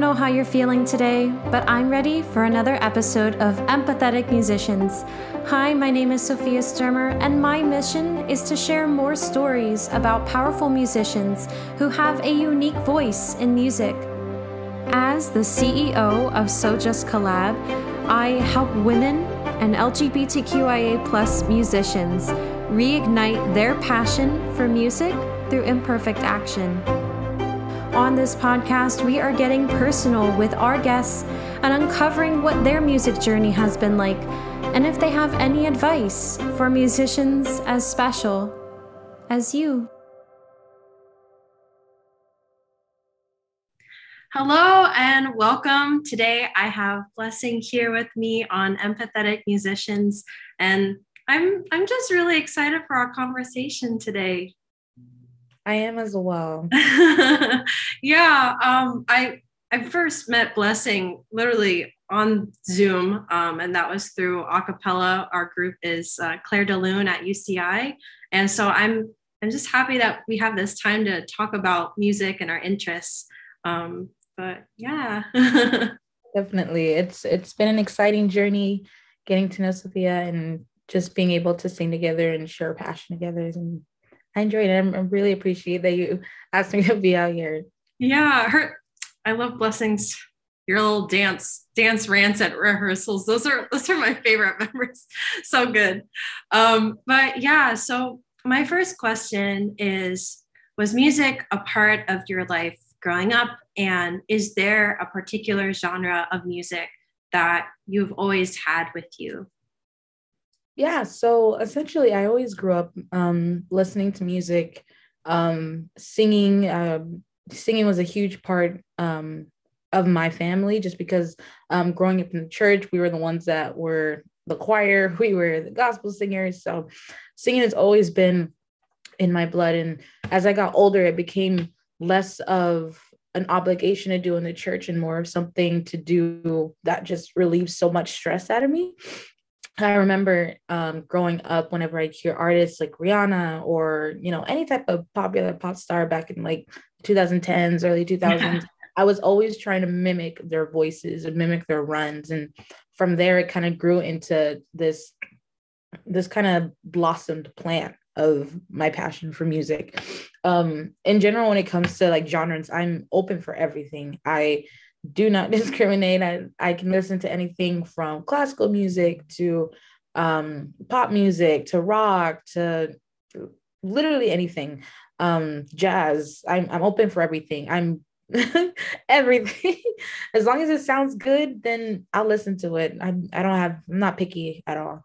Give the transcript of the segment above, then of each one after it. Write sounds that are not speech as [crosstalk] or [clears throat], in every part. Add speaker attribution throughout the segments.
Speaker 1: Don't know how you're feeling today, but I'm ready for another episode of Empathetic Musicians. Hi, my name is Sophia Stermer, and my mission is to share more stories about powerful musicians who have a unique voice in music. As the CEO of So Just Collab, I help women and LGBTQIA musicians reignite their passion for music through imperfect action. On this podcast, we are getting personal with our guests and uncovering what their music journey has been like, and if they have any advice for musicians as special as you. Hello and welcome. Today I have Blessing here with me on Empathetic Musicians, and I'm I'm just really excited for our conversation today.
Speaker 2: I am as well. [laughs]
Speaker 1: yeah, um, I I first met Blessing literally on Zoom, um, and that was through Acapella. Our group is uh, Clair De Lune at UCI, and so I'm I'm just happy that we have this time to talk about music and our interests. Um, but yeah, [laughs]
Speaker 2: definitely, it's it's been an exciting journey getting to know Sophia and just being able to sing together and share passion together and I enjoyed it. I really appreciate that you asked me to be out here.
Speaker 1: Yeah, her. I love blessings. Your little dance dance rants at rehearsals. Those are those are my favorite [laughs] memories. so good. Um, but yeah, so my first question is: Was music a part of your life growing up, and is there a particular genre of music that you've always had with you?
Speaker 2: Yeah so essentially i always grew up um, listening to music um, singing uh, singing was a huge part um, of my family just because um, growing up in the church we were the ones that were the choir [laughs] we were the gospel singers so singing has always been in my blood and as i got older it became less of an obligation to do in the church and more of something to do that just relieves so much stress out of me I remember um, growing up, whenever I hear artists like Rihanna or you know any type of popular pop star back in like 2010s, early 2000s, I was always trying to mimic their voices and mimic their runs, and from there it kind of grew into this this kind of blossomed plant of my passion for music. Um, in general, when it comes to like genres, I'm open for everything. I do not [laughs] discriminate. I, I can listen to anything from classical music to um, pop music to rock to literally anything. Um, jazz. I'm I'm open for everything. I'm [laughs] everything. [laughs] as long as it sounds good, then I'll listen to it. I I don't have I'm not picky at all.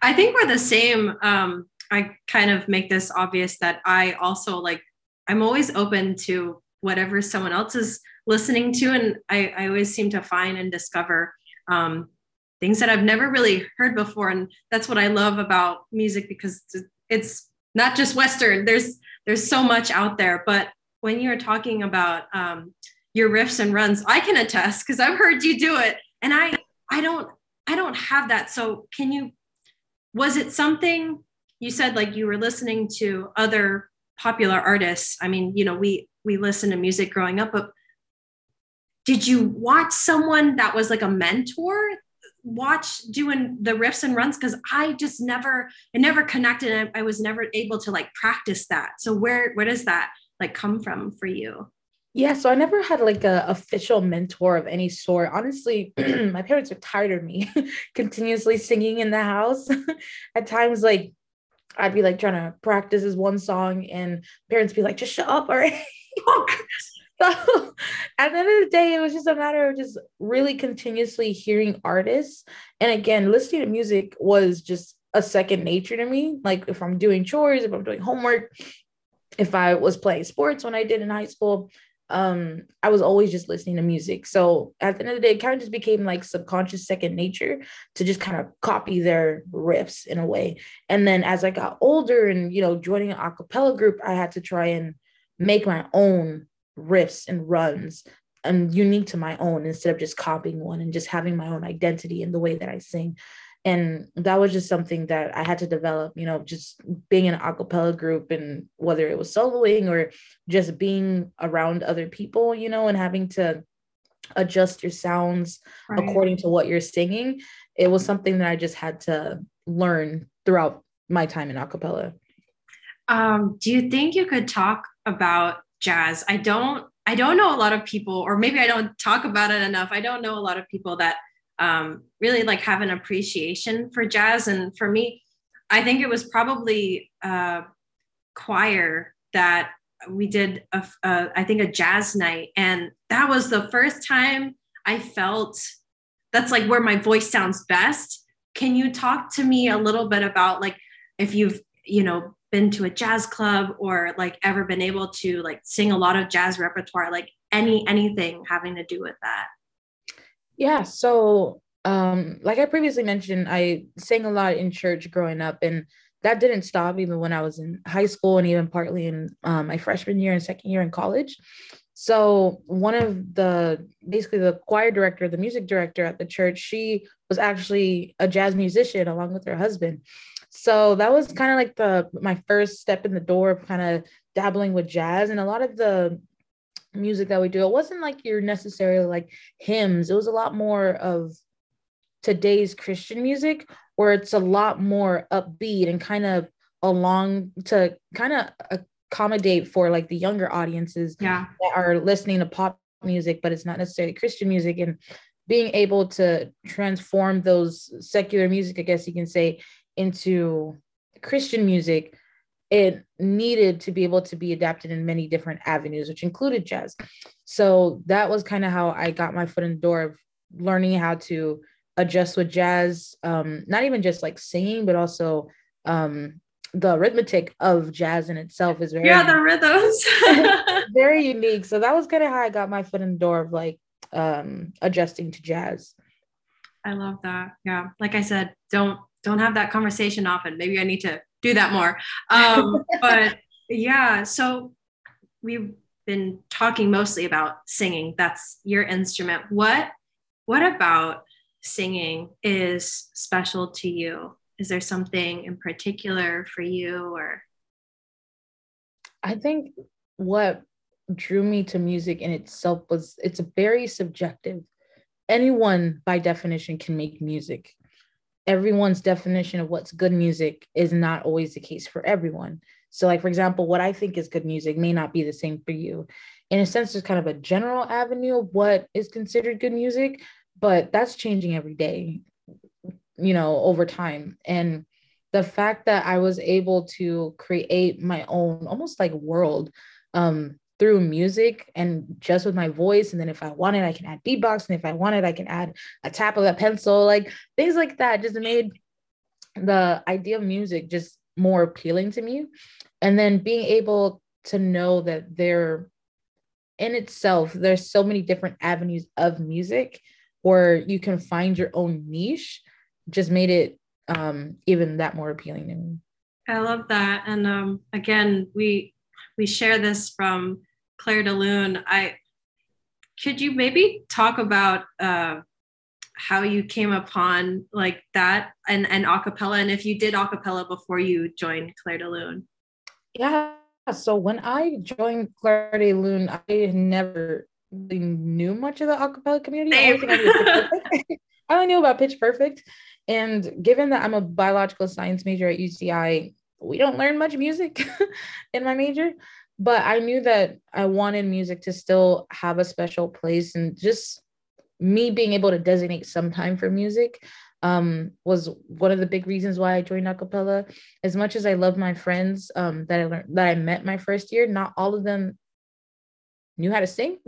Speaker 1: I think we're the same. Um, I kind of make this obvious that I also like I'm always open to whatever someone else is listening to. And i, I always seem to find and discover um, things that i've never really heard before. And that's what i love about music because it's not just western. There's there's so much out there. But when you're talking about um, your riffs and runs i can attest because i've heard you do it. And i i don't i don't have that. So can you was it something you said like you were listening to other popular artists? I mean you know we we listen to music growing up but did you watch someone that was like a mentor watch doing the riffs and runs because i just never it never connected I, I was never able to like practice that so where where does that like come from for you
Speaker 2: yeah, so I never had like a official mentor of any sort. Honestly, [clears throat] my parents are tired of me [laughs] continuously singing in the house. [laughs] At times, like I'd be like trying to practice this one song, and parents be like, "Just shut up, all right." [laughs] so at the end of the day, it was just a matter of just really continuously hearing artists. And again, listening to music was just a second nature to me. Like if I'm doing chores, if I'm doing homework, if I was playing sports when I did in high school, um, I was always just listening to music. So at the end of the day, it kind of just became like subconscious second nature to just kind of copy their riffs in a way. And then as I got older and you know, joining an acapella group, I had to try and make my own riffs and runs and unique to my own instead of just copying one and just having my own identity in the way that I sing. And that was just something that I had to develop, you know, just being in an acapella group and whether it was soloing or just being around other people, you know, and having to adjust your sounds right. according to what you're singing it was something that i just had to learn throughout my time in acapella
Speaker 1: um, do you think you could talk about jazz? I don't i don't know a lot of people or maybe i don't talk about it enough. I don't know a lot of people that um, really like have an appreciation for jazz. And for me i think it was probably uh, choir that we did a, a, I think a jazz night. And that was the first time i felt that's like where my voice sounds best. Can you talk to me a little bit about like if you've you know been to a jazz club or like ever been able to like sing a lot of jazz repertoire like any anything having to do with that?
Speaker 2: Yeah so um like i previously mentioned i sang a lot in church growing up and that didn't stop even when i was in high school and even partly in um, my freshman year and second year in college. So one of the basically the choir director the music director at the church she was actually a jazz musician along with her husband so that was kind of like the my first step in the door of kind of dabbling with jazz and a lot of the music that we do it wasn't like you're necessarily like hymns it was a lot more of today's christian music where it's a lot more upbeat and kind of along to kind of accommodate for like the younger audiences
Speaker 1: yeah.
Speaker 2: that are listening to pop music but it's not necessarily christian music and being able to transform those secular music i guess you can say into Christian music, it needed to be able to be adapted in many different avenues, which included jazz. So that was kind of how I got my foot in the door of learning how to adjust with jazz, um, not even just like singing, but also um, the arithmetic of jazz in itself is very
Speaker 1: yeah the rhythms [laughs]
Speaker 2: very [laughs] unique. So that was kind of how I got my foot in the door of like um, adjusting to jazz.
Speaker 1: I love that. Yeah, like I said, don't don't have that conversation often. Maybe I need to do that more. Um, [laughs] but yeah, so we've been talking mostly about singing. That's your instrument. What what about singing is special to you? Is there something in particular for you or
Speaker 2: I think what drew me to music in itself was it's very subjective. Anyone by definition can make music everyone's definition of what's good music is not always the case for everyone. So, like, for example, what I think is good music may not be the same for you. In a sense, there's kind of a general avenue of what is considered good music, but that's changing every day, you know, over time. And the fact that I was able to create my own almost like world um, through music and just with my voice. And then if I wanted, I can add beatbox. And if I wanted, I can add a tap of a pencil, like things like that just made the idea of music just more appealing to me. And then being able to know that there in itself, there's so many different avenues of music where you can find your own niche just made it um, even that more appealing to me.
Speaker 1: I love that. And um, again, we we share this from Clair de Lune, I could you maybe talk about uh, how you came upon like that and and acapella, and if you did acapella before you joined Clair De Lune?
Speaker 2: Yeah. So when I joined Clair De Lune, I never really knew much of the acapella community. I, [laughs] I only knew about Pitch Perfect, and given that I'm a biological science major at UCI, we don't learn much music [laughs] in my major but I knew that I wanted music to still have a special place and just me being able to designate some time for music um, was one of the big reasons why I joined acapella. As much as I love my friends um, that I learned that I met my first year, not all of them knew how to sing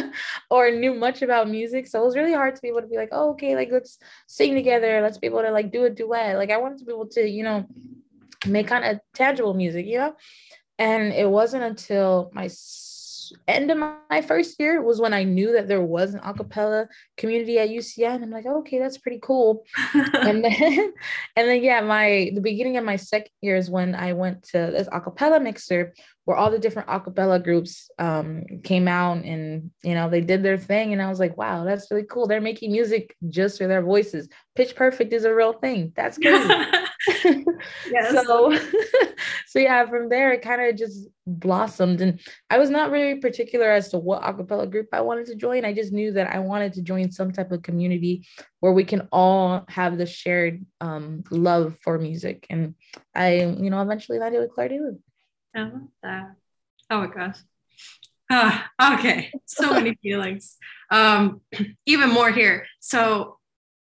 Speaker 2: [laughs] or knew much about music. So it was really hard to be able to be like, oh, okay, like let's sing together. Let's be able to like do a duet. Like I wanted to be able to, you know, make kind of tangible music, you know? And it wasn't until my end of my first year was when I knew that there was an acapella community at UCI. And I'm like, okay, that's pretty cool. and [laughs] then, [laughs] and then, yeah, my, the beginning of my second year is when I went to this acapella mixer where all the different acapella groups um, came out and you know they did their thing. And i was like wow that's really cool. They're making music just for their voices. Pitch perfect is a real thing. That's [laughs] crazy. [laughs] so [laughs] so yeah from there it kind of just blossomed. And i was not very particular as to what acapella group i wanted to join. I just knew that i wanted to join some type of community where we can all have the shared um, love for music. And i you know eventually landed with claire david
Speaker 1: I love that. Oh my gosh. Uh, okay. So [laughs] many feelings. Um, [clears throat] even more here. So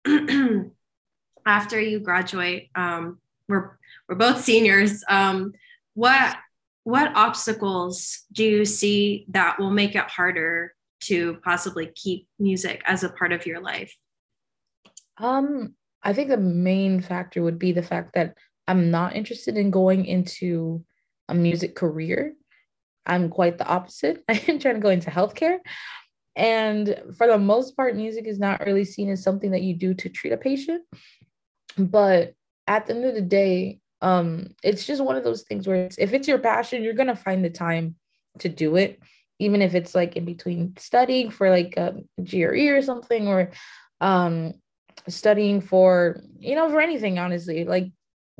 Speaker 1: [clears throat] after you graduate, um, we're we're both seniors. Um, what what obstacles do you see that will make it harder to possibly keep music as a part of your life?
Speaker 2: Um, I think the main factor would be the fact that I'm not interested in going into a music career. I'm quite the opposite. [laughs] I am trying to go into healthcare. And for the most part, music is not really seen as something that you do to treat a patient. But at the end of the day, um, it's just one of those things where it's, if it's your passion, you're gonna find the time to do it, even if it's like in between studying for like a GRE or something, or um, studying for you know for anything honestly, like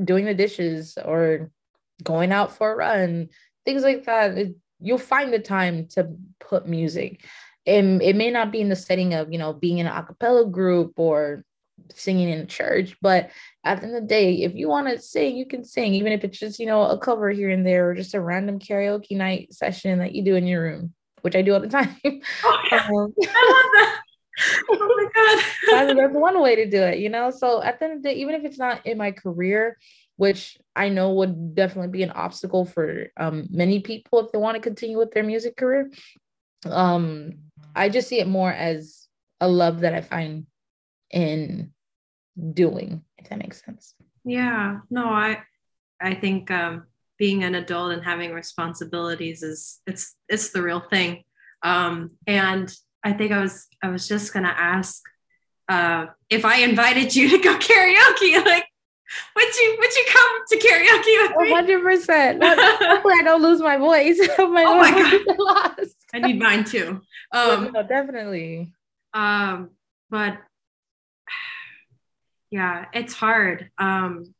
Speaker 2: doing the dishes or going out for a run, things like that. It, you'll find the time to put music. And it may not be in the setting of, you know, being in an a cappella group or singing in a church, but at the end of the day, if you want to sing, you can sing, even if it's just, you know, a cover here and there or just a random karaoke night session that you do in your room, which I do all the [laughs] time. Oh, yeah. um, [laughs] I love that. oh my god [laughs] that's one way to do it you know so at the end of the day even if it's not in my career which I know would definitely be an obstacle for um, many people if they want to continue with their music career. Um, I just see it more as a love that I find in doing, if that makes sense.
Speaker 1: Yeah, no, I I think um, being an adult and having responsibilities is it's it's the real thing. Um, and I think I was I was just gonna ask uh, if I invited you to go [laughs] karaoke, like would you would you come to karaoke with me?
Speaker 2: hundred percent. [laughs] Hopefully, I don't lose my voice. [laughs] my oh my
Speaker 1: god. I need mine too. [laughs]
Speaker 2: Um, no, definitely.
Speaker 1: Um, but [sighs] yeah, it's hard. Um,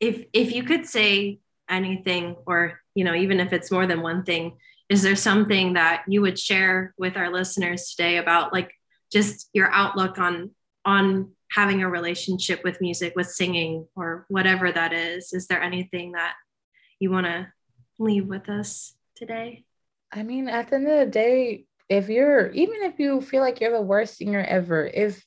Speaker 1: if if you could say anything, or you know, even if it's more than one thing, is there something that you would share with our listeners today about like just your outlook on on having a relationship with music, with singing, or whatever that is. Is there anything that you want to leave with us today?
Speaker 2: I mean, at the end of the day, if you're, even if you feel like you're the worst singer ever, if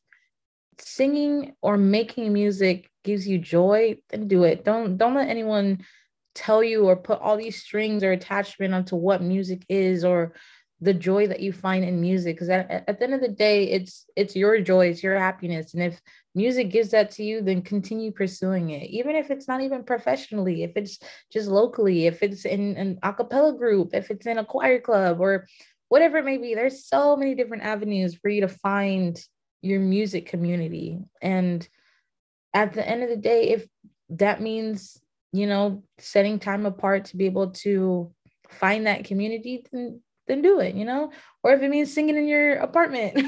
Speaker 2: singing or making music gives you joy, then do it. Don't don't let anyone tell you or put all these strings or attachment onto what music is or the joy that you find in music because at, at the end of the day it's it's your joy it's your happiness. And if music gives that to you then continue pursuing it. Even if it's not even professionally if it's just locally if it's in an a cappella group if it's in a choir club or whatever it may be there's so many different avenues for you to find your music community. And at the end of the day if that means you know setting time apart to be able to find that community then then do it, you know? Or if it means singing in your apartment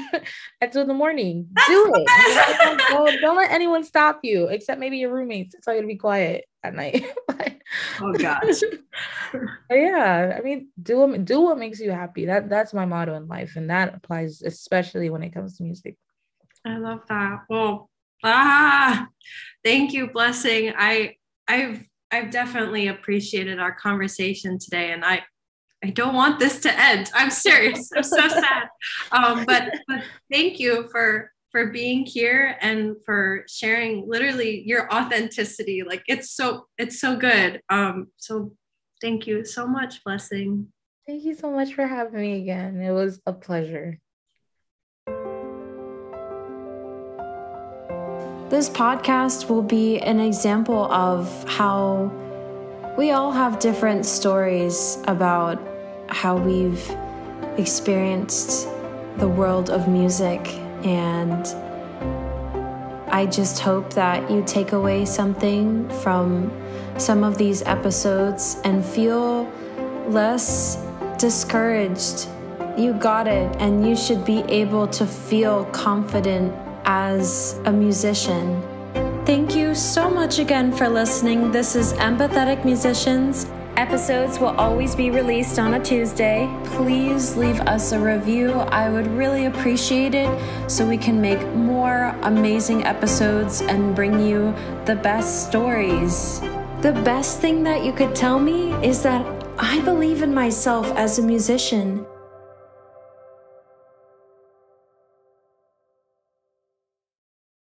Speaker 2: at two in the morning, do it. don't, don't, let anyone stop you, except maybe your roommates. To tell you to be quiet at night. [laughs]
Speaker 1: oh gosh. [laughs]
Speaker 2: yeah, I mean, do what do what makes you happy. That that's my motto in life, and that applies especially when it comes to music.
Speaker 1: I love that. Well, ah, thank you, blessing. I I've I've definitely appreciated our conversation today, and I I don't want this to end. I'm serious. I'm so [laughs] sad. Um, but, but thank you for for being here and for sharing literally your authenticity. Like it's so it's so good. Um, so thank you so much, blessing.
Speaker 2: Thank you so much for having me again. It was a pleasure.
Speaker 3: This podcast will be an example of how we all have different stories about how we've experienced the world of music and I just hope that you take away something from some of these episodes and feel less discouraged. You got it, and you should be able to feel confident as a musician. So much again for listening. This is Empathetic Musicians. Episodes will always be released on a Tuesday. Please leave us a review. I would really appreciate it so we can make more amazing episodes and bring you the best stories. The best thing that you could tell me is that I believe in myself as a musician.